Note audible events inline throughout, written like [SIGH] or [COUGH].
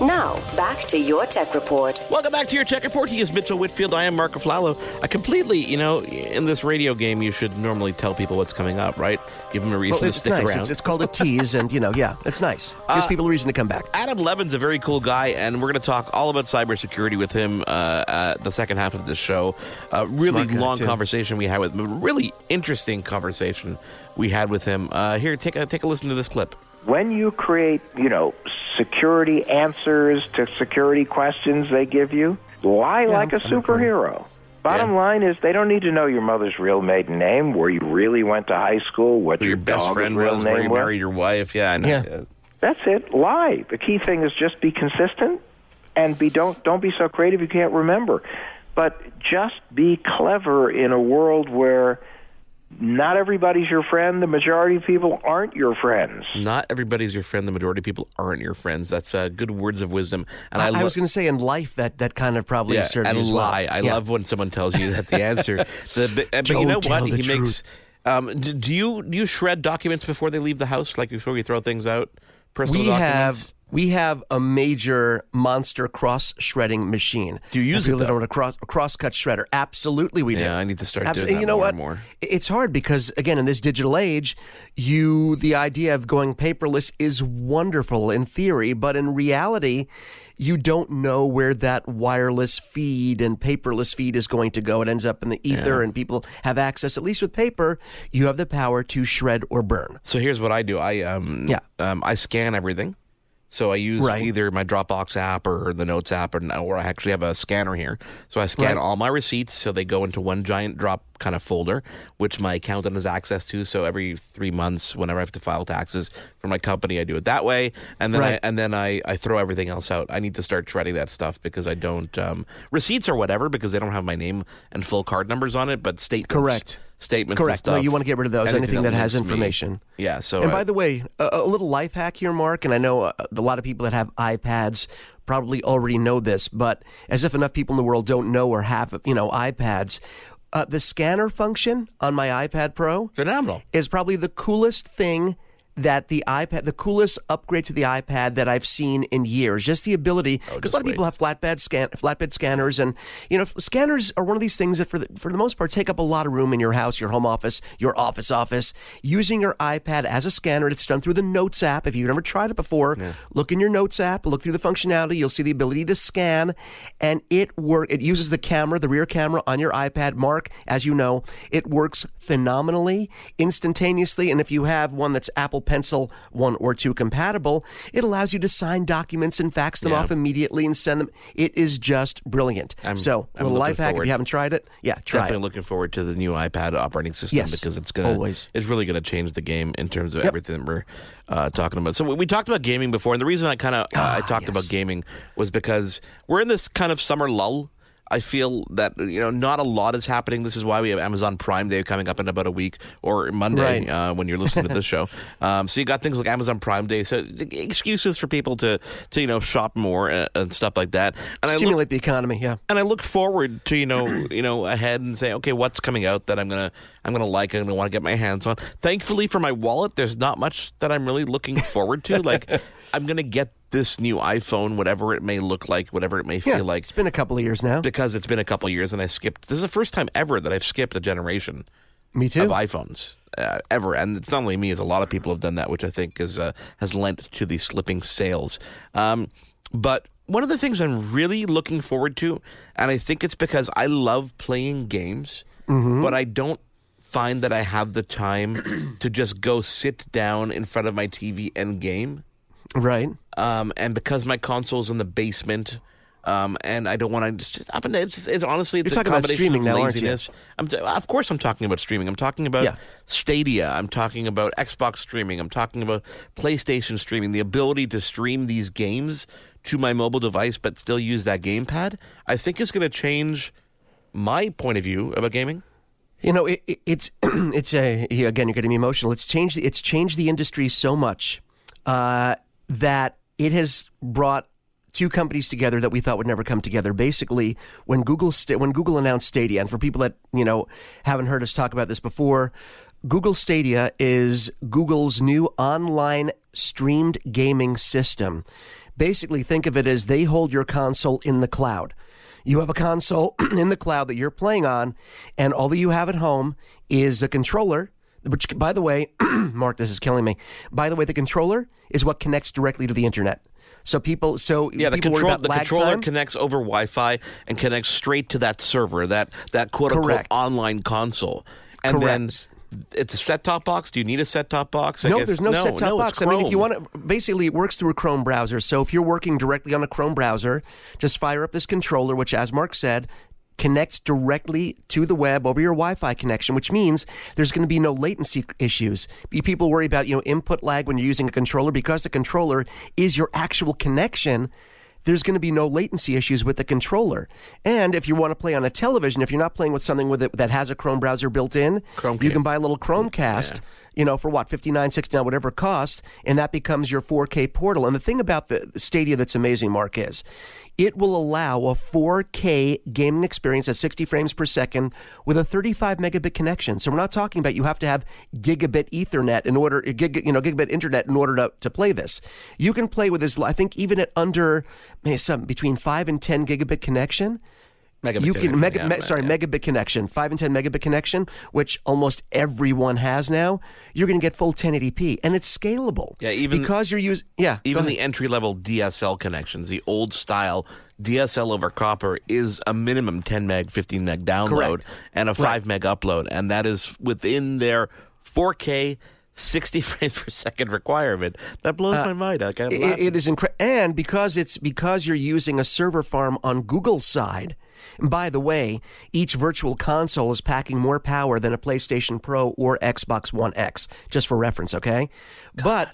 Now, back to your tech report. Welcome back to your tech report. He is Mitchell Whitfield. I am Mark Aflalo. I completely, you know, in this radio game, you should normally tell people what's coming up, right? Give them a reason well, to stick nice. around. It's, it's, called a [LAUGHS] tease, and you know, yeah, it's nice. Gives uh, people a reason to come back. Adam Levin's a very cool guy, and we're going to talk all about cybersecurity with him uh, at the second half of this show. Uh, really long conversation we had with him. Really interesting conversation we had with him. Uh, here, take a take a listen to this clip when you create, you know, security answers to security questions they give you, lie yeah, like a superhero. Bottom yeah. line is they don't need to know your mother's real maiden name, where you really went to high school, what your, your best friend real was, name where you was. married your wife. Yeah, I know. Yeah. That's it. Lie. The key thing is just be consistent and be don't don't be so creative you can't remember. But just be clever in a world where not everybody's your friend. The majority of people aren't your friends. Not everybody's your friend. The majority of people aren't your friends. That's uh, good words of wisdom. And I, I, lo- I was going to say in life that that kind of probably yeah, serves and you as lie. well. I yeah. love when someone tells you that the [LAUGHS] answer. the, but Don't you know what? He truth. makes. Um, do you do you shred documents before they leave the house? Like before you throw things out? Personal we documents? have we have a major monster cross shredding machine. Do you use it? Though? a cross cross cut shredder. Absolutely, we do. Yeah, I need to start Absol- doing that you know more what? and more. It's hard because again, in this digital age, you the idea of going paperless is wonderful in theory, but in reality, you don't know where that wireless feed and paperless feed is going to go. It ends up in the ether, Yeah. and people have access. At least with paper, you have the power to shred or burn. So here's what I do. I um Yeah. um I scan everything. So I use Right. either my Dropbox app or the Notes app, or, or I actually have a scanner here. So I scan Right. all my receipts, so they go into one giant drop kind of folder, which my accountant has access to. So every three months, whenever I have to file taxes for my company, I do it that way, and then Right. I and then I, I throw everything else out. I need to start shredding that stuff because I don't um, receipts or whatever because they don't have my name and full card numbers on it, but statements. Correct. Statements. Correct. No, you want to get rid of those. Anything, that has links me. information. Yeah. So And I- by the way, a, a little life hack here, Mark, and I know uh, a lot of people that have iPads probably already know this, but as if enough people in the world don't know or have, you know, iPads, uh, the scanner function on my iPad Pro phenomenal. is probably the coolest thing that the iPad, the coolest upgrade to the iPad that I've seen in years. Just the ability, because Oh, a lot of people have flatbed scan, flatbed scanners, and you know, scanners are one of these things that, for the, for the most part, take up a lot of room in your house, your home office, your office office. Using your iPad as a scanner, it's done through the Notes app. If you've never tried it before, look in your Notes app, look through the functionality. You'll see the ability to scan, and it work. It uses the camera, the rear camera on your iPad. Mark, as you know, it works phenomenally, instantaneously, and if you have one that's Apple Pencil one or two compatible, it allows you to sign documents and fax them Yeah. off immediately and send them. It is just brilliant. I'm- so, I'm little life hack if you haven't tried it. Yeah, try Definitely it. looking forward to the new iPad operating system Yes, because it's gonna always. it's really gonna change the game in terms of Yep. everything that we're uh, talking about. So we, we talked about gaming before, and the reason I kind of uh, I talked about Ah, gaming was because we're in this kind of summer lull. I feel that you know not a lot is happening. This is why we have Amazon Prime Day coming up in about a week or Monday Right. uh, when you're listening to this show. [LAUGHS] Um, so you got things like Amazon Prime Day, so excuses for people to to you know shop more and, and stuff like that. And I look- Stimulate the economy. Yeah. and I look forward to you know [CLEARS THROAT] you know ahead and say okay what's coming out that I'm gonna I'm gonna like I'm gonna want to get my hands on. Thankfully for my wallet, there's not much that I'm really looking forward to. like [LAUGHS] I'm gonna get this new iPhone, whatever it may look like, whatever it may feel Yeah, like, it's been a couple of years now. because it's been a couple of years and I skipped. This is the first time ever that I've skipped a generation Me too. of iPhones uh, ever, and it's not only me; as a lot of people have done that, which I think is uh, has lent to the slipping sales. Um, but one of the things I'm really looking forward to, and I think it's because I love playing games, but I don't find that I have the time to just go sit down in front of my TV and game Right. um, and because my console's in the basement, um, and I don't want to just, up and it's, just, it's honestly it's You're a talking about combination streaming of now, aren't you? laziness. I'm of course I'm talking about streaming. I'm talking about Yeah. Stadia. I'm talking about Xbox streaming. I'm talking about PlayStation streaming. The ability to stream these games to my mobile device but still use that gamepad, I think is going to change my point of view about gaming. You know, it, it, it's [CLEARS THROAT] it's a again. You're getting me emotional. It's changed. It's changed the industry so much uh, that it has brought two companies together that we thought would never come together. Basically, when Google when Google announced Stadia, and for people that you know haven't heard us talk about this before, Google Stadia is Google's new online streamed gaming system. Basically, think of it as they hold your console in the cloud. You have a console [CLEARS THROAT] in the cloud that you're playing on, and all that you have at home is a controller. Which, by the way, [CLEARS THROAT] Mark, this is killing me. By the way, the controller is what connects directly to the internet. So people, so yeah, the, control, the controller time. connects over Wi-Fi and connects straight to that server, that that quote unquote online console, and Correct. then it's a set-top box. Do you need a set-top box? I no, guess- there's no, set-top no, box. I mean, if you want to, basically, it works through a Chrome browser. So if you're working directly on a Chrome browser, just fire up this controller, which, as Mark said, connects directly to the web over your Wi-Fi connection, which means there's going to be no latency issues. People worry about you know input lag when you're using a controller because the controller is your actual connection there's going to be no latency issues with the controller. And if you want to play on a television, if you're not playing with something with it that has a Chrome browser built in, Chromecast. you can buy a little Chromecast, you know, for what, 59, 69, whatever it costs, and that becomes your 4K portal. And the thing about the the Stadia that's amazing, Mark, is it will allow a 4K gaming experience at 60 frames per second with a 35 megabit connection. So we're not talking about you have to have gigabit Ethernet in order, gig, you know, gigabit internet in order to, to play this. You can play with this, I think, even at under eh, some between 5 and 10 gigabit connection. Megabit you can mega, yeah, me- sorry yeah. megabit connection, five and ten megabit connection, which almost everyone has now. You're going to get full 1080p, and it's scalable. Yeah, even- because you're using yeah, Even the entry level DSL connections, the old style DSL over copper, is a minimum 10 meg, 15 meg download Correct. and a 5 meg upload. And that is within their 4K 60 [LAUGHS] frames per second requirement. That blows my mind. Like, Uh, It- it is incredible, and because it's because you're using a server farm on Google's side. And by the way, each virtual console is packing more power than a PlayStation Pro or Xbox One X, just for reference, okay? But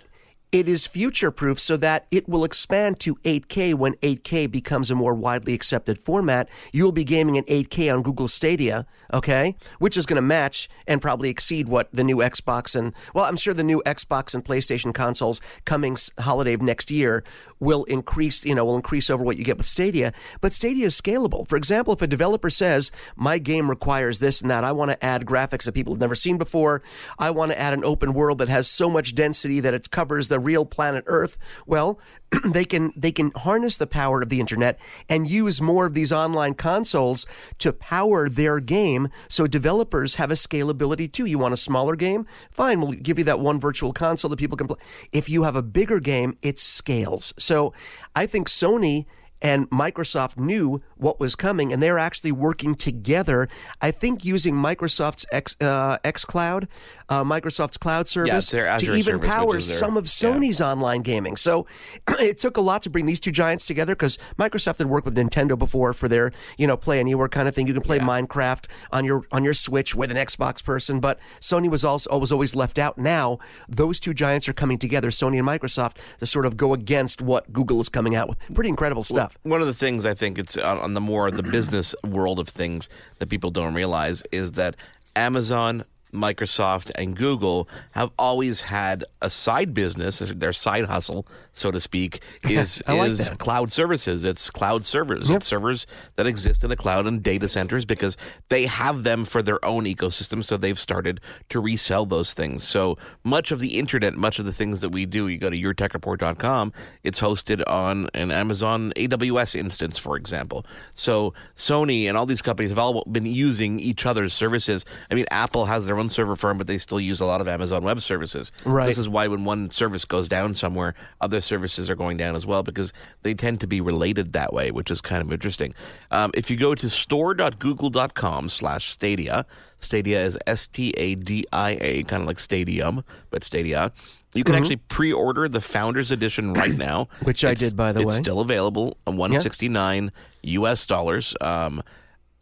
it is future proof so that it will expand to 8K when 8K becomes a more widely accepted format. You will be gaming in 8K on Google Stadia, okay? Which is going to match and probably exceed what the new Xbox and, well, I'm sure the new Xbox and PlayStation consoles coming holiday of next year will increase, you know, will increase over what you get with Stadia. But Stadia is scalable. For example, if a developer says, my game requires this and that, I want to add graphics that people have never seen before, I want to add an open world that has so much density that it covers the real planet Earth, well, [CLEARS THROAT] they can they can harness the power of the internet and use more of these online consoles to power their game so developers have a scalability too. You want a smaller game? Fine, we'll give you that one virtual console that people can play. If you have a bigger game, it scales. So I think Sony and Microsoft knew what was coming, and they're actually working together. I think using Microsoft's X uh, XCloud, uh, Microsoft's cloud service, their to even service, power their- some of yeah. Sony's online gaming. So [CLEARS THROAT] it took a lot to bring these two giants together because Microsoft had worked with Nintendo before for their you know play anywhere kind of thing. You can play Minecraft on your on your Switch with an Xbox person, but Sony was also was always left out. Now those two giants are coming together, Sony and Microsoft, to sort of go against what Google is coming out with. Pretty incredible stuff. One of the things I think it's on on the more the business world of things that people don't realize is that Amazon, Microsoft, and Google have always had a side business, their side hustle, so to speak, [LAUGHS] is I like is cloud services. It's cloud servers. It's servers that exist in the cloud and data centers because they have them for their own ecosystem. So they've started to resell those things. So much of the internet, much of the things that we do, you go to yourtechreport.com, it's hosted on an Amazon AWS instance, for example. So Sony and all these companies have all been using each other's services. I mean, Apple has their own server farm, but they still use a lot of Amazon Web Services. Right. This is why when one service goes down somewhere, other services are going down as well because they tend to be related that way, which is kind of interesting. Um, if you go to store.google.com slash Stadia, Stadia is S-T-A-D-I-A, kind of like stadium, but Stadia. You can actually pre-order the Founders Edition right now, Mm-hmm. [COUGHS] Which I did, by the it's way. It's still available, uh, 169 U.S. dollars. Um,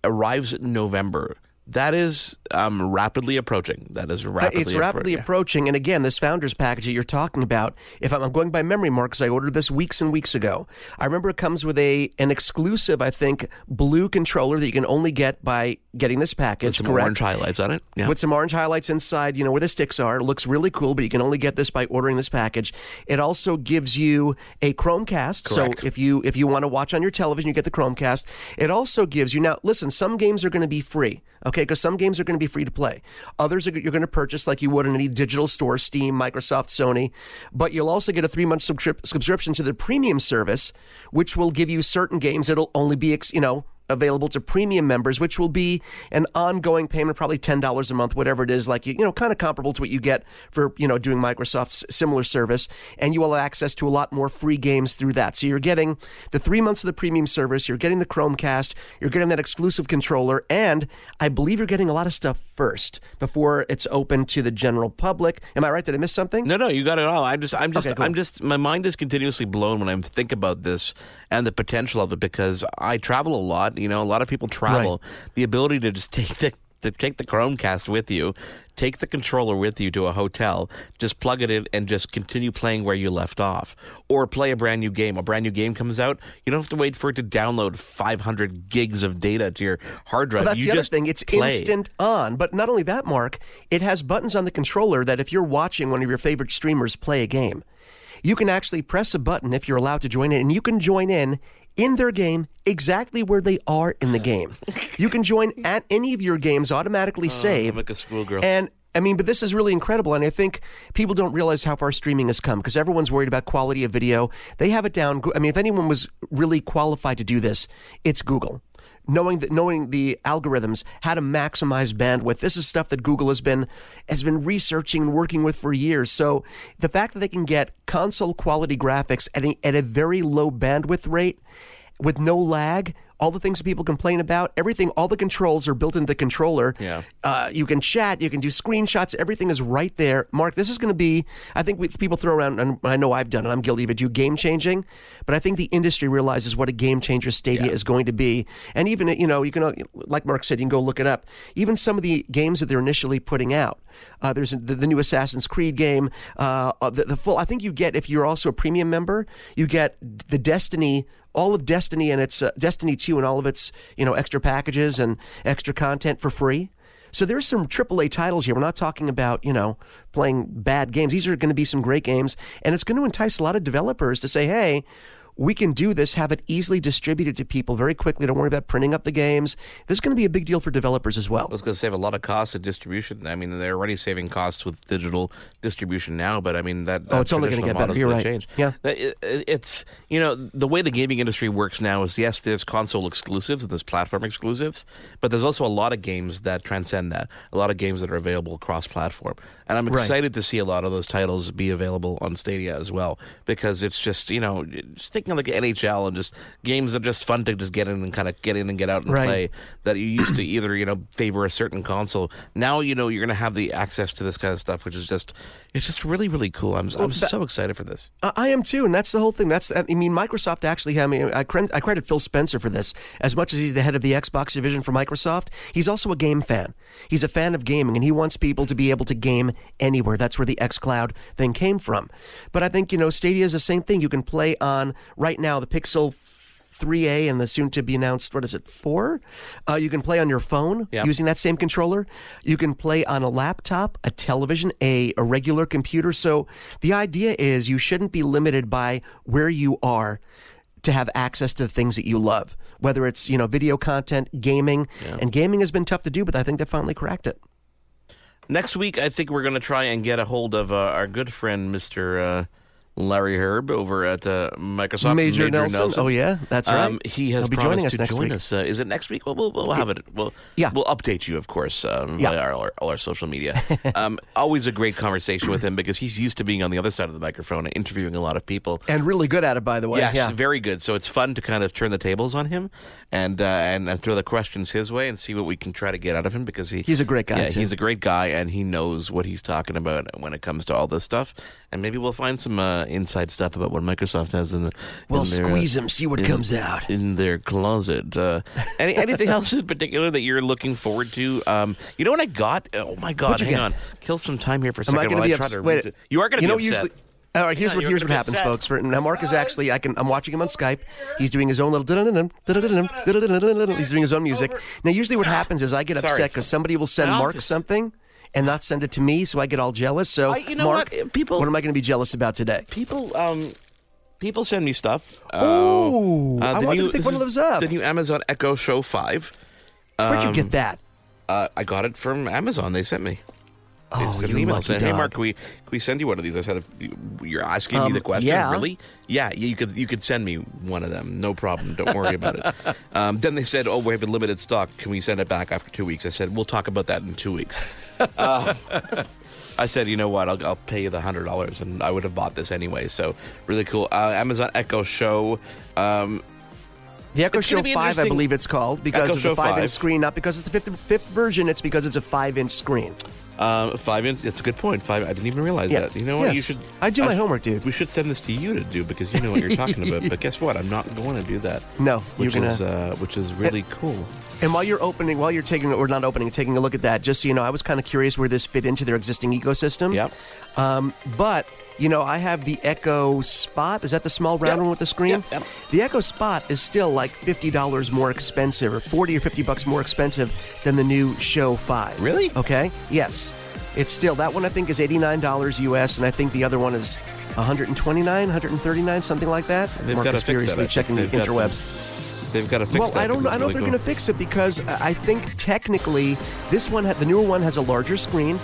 arrives in November. That is um, rapidly approaching. That is rapidly. It's rapidly appro- yeah. approaching. And again, this founders package that you're talking about, if I'm, I'm going by memory, Mark, because I ordered this weeks and weeks ago. I remember it comes with a an exclusive, I think, blue controller that you can only get by getting this package. With some correct? orange highlights on it. Yeah. with some orange highlights inside, you know, where the sticks are. It looks really cool, but you can only get this by ordering this package. It also gives you a Chromecast. Correct. So if you if you want to watch on your television, you get the Chromecast. It also gives you now listen, some games are going to be free. Okay, because some games are going to be free to play. Others are, you're going to purchase like you would in any digital store, Steam, Microsoft, Sony. But you'll also get a three month subscrip- subscription to the premium service, which will give you certain games that'll only be, ex- you know, available to premium members, which will be an ongoing payment, probably ten dollars a month, whatever it is, like you, you know, kind of comparable to what you get for you know doing Microsoft's similar service, and you will have access to a lot more free games through that. So you're getting the three months of the premium service, you're getting the Chromecast, you're getting that exclusive controller, and I believe you're getting a lot of stuff first before it's open to the general public. Am I right? Did I miss something? No, no, you got it all. I'm just, I'm just, Okay, cool. I'm just. My mind is continuously blown when I think about this and the potential of it because I travel a lot. You know, a lot of people travel. The ability to just [LAUGHS] take the to take the Chromecast with you, take the controller with you to a hotel, just plug it in and just continue playing where you left off, or play a brand new game. A brand new game comes out, you don't have to wait for it to download 500 gigs of data to your hard drive. Well, that's you the other thing. It's play. instant on. But not only that, Mark, it has buttons on the controller that if you're watching one of your favorite streamers play a game, you can actually press a button if you're allowed to join in, and you can join in in their game exactly where they are in the game. [LAUGHS] you can join at any of your games, automatically oh, save. I'm like a schoolgirl. And I mean, but this is really incredible, and I think people don't realize how far streaming has come because everyone's worried about quality of video. They have it down. I mean, if anyone was really qualified to do this, it's Google. Knowing that, knowing the algorithms, how to maximize bandwidth. This is stuff that Google has been has been researching and working with for years. So the fact that they can get console quality graphics at a, at a very low bandwidth rate with no lag. All the things that people complain about, everything, all the controls are built into the controller. Yeah. Uh, you can chat, you can do screenshots, everything is right there. Mark, this is going to be, I think we, people throw around, and I know I've done it, I'm guilty of it, you game changing, but I think the industry realizes what a game changer Stadia is going to be. And even, you know, you can, like Mark said, you can go look it up. Even some of the games that they're initially putting out, uh, there's the, the new Assassin's Creed game, uh, uh, the, the full, I think you get, if you're also a premium member, you get the Destiny all of Destiny and its uh, Destiny 2 and all of its, you know, extra packages and extra content for free. So there's some AAA titles here. We're not talking about, you know, playing bad games. These are going to be some great games and it's going to entice a lot of developers to say, "Hey, we can do this, have it easily distributed to people very quickly. Don't worry about printing up the games. This is going to be a big deal for developers as well. It's going to save a lot of costs of distribution. I mean, they're already saving costs with digital distribution now, but I mean that. Oh, it's only gonna get better. You're right. Change. Yeah. That- it- it's you know the way the gaming industry works now is yes, there's console exclusives and there's platform exclusives, but there's also a lot of games that transcend that. A lot of games that are available cross platform, and I'm Right. excited to see a lot of those titles be available on Stadia as well because it's just you know just thinking like NHL and just games that are just fun to just get in and kind of get in and get out and Right. play that you used to either you know favor a certain console. Now you know you're going to have the access to this kind of stuff, which is just it's just really really cool. I'm I'm that- so excited for this. I I am too, and that's the whole thing. That's I mean, Microsoft actually. I mean, I credit, I credit Phil Spencer for this. As much as he's the head of the Xbox division for Microsoft, he's also a game fan. He's a fan of gaming, and he wants people to be able to game anywhere. That's where the XCloud thing came from. But I think you know, Stadia is the same thing. You can play on right now the Pixel. 3A and the soon to be announced, what is it, 4? Uh, you can play on your phone Yeah. using that same controller. You can play on a laptop, a television, a, a regular computer. So the idea is you shouldn't be limited by where you are to have access to the things that you love, whether it's, you know, video content, gaming. And gaming has been tough to do, but I think they finally cracked it. Next week, I think we're going to try and get a hold of uh, our good friend Mr. Uh, Larry Hryb over at uh, Microsoft. Major Nelson. Oh, yeah, that's right. Um, he has He'll be promised joining us to next join week. us. Uh, is it next week? Well, we'll, we'll have it. We'll, Yeah. we'll update you, of course, um, Yeah. via our, our, all our social media. [LAUGHS] um, always a great conversation with him because he's used to being on the other side of the microphone and interviewing a lot of people. And really good at it, by the way. Yes, yeah. very good. So it's fun to kind of turn the tables on him and uh, and and throw the questions his way and see what we can try to get out of him because he He's a great guy, Yeah, too. he's a great guy and he knows what he's talking about when it comes to all this stuff. And maybe we'll find some uh, uh, inside stuff about what Microsoft has in the. We'll in their, squeeze 'em, see what in- comes out. in their closet. Uh, any, anything [LAUGHS] else in particular that you're looking forward to? Um, you know what I got? Oh my God! Hang get? on, kill some time here for a second. Am I going to be I upset? to. Wait, it. You are going to be know, upset. Usually, all right, here's Yeah, what here's what happens, upset. folks. For, now, Mark is actually I can I'm watching him on Skype. He's doing his own little. He's doing his own music. Now, usually what happens is I get upset because somebody will send Mark something and not send it to me, so I get all jealous. So, I- you know Mark, what? People- what am I going to be jealous about today? people um people send me stuff. Oh, Uh, I wanted new- to pick one of those up. The new Amazon Echo Show Five. Where'd you um, get that? Uh, I got it from Amazon. They sent me. Oh, sent you an email saying, "Hey. Mark, can we can we send you one of these?" I said, "You're asking Um, me the question, yeah. really? Yeah, you could you could send me one of them, no problem. Don't worry about it." [LAUGHS] Um, then they said, "Oh, we have a limited stock. Can we send it back after two weeks?" I said, "We'll talk about that in two weeks." Uh, I said, "You know what? I'll, I'll pay you the hundred dollars, and I would have bought this anyway." So really cool. Uh, Amazon Echo Show. Um, The Echo it's Show 5, I believe it's called, because Echo of the 5 inch 5. screen, not because it's the fifth, fifth version, it's because it's a 5 inch screen. Uh, five inch. That's a good point. Five. I didn't even realize Yeah. that. You know what? You should. I do my homework, dude. We should send this to you to do because you know what you're talking about. [LAUGHS] But guess what? I'm not going to do that. No, which you're gonna- is uh, which is really cool. And while you're opening, while you're taking, or not opening, taking a look at that, just so you know, I was kind of curious where this fit into their existing ecosystem. Yep. Um, but you know, I have the Echo Spot. Is that the small round Yep. one with the screen? Yep, yep. The Echo Spot is still like fifty dollars more expensive, or forty or fifty bucks more expensive than the new Show Five. Really? Okay. Yes. It's still that one. I think is eighty nine dollars US, and I think the other one is. 129, 139, something like that. They've Mark got to is fix that. furiously checking the they've some- interwebs. They've got to fix Well, that. I don't. I don't really if they're going to fix it because I think technically this one, the newer one, has a larger screen,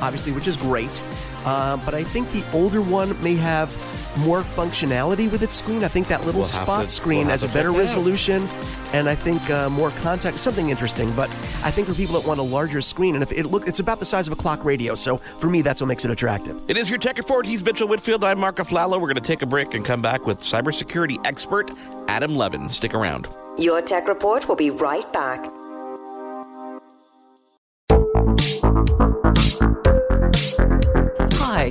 obviously, which is great. Uh, but I think the older one may have more functionality with its screen. I think that little We'll spot to- screen we'll has a better check out. resolution, and I think uh, more contact. Something interesting. But I think for people that want a larger screen, and if it look, it's about the size of a clock radio. So for me, that's what makes it attractive. It is your tech report. He's Mitchell Whitfield. I'm Mark Aflalo. We're going to take a break and come back with cybersecurity expert Adam Levin. Stick around. Your Tech Report will be right back.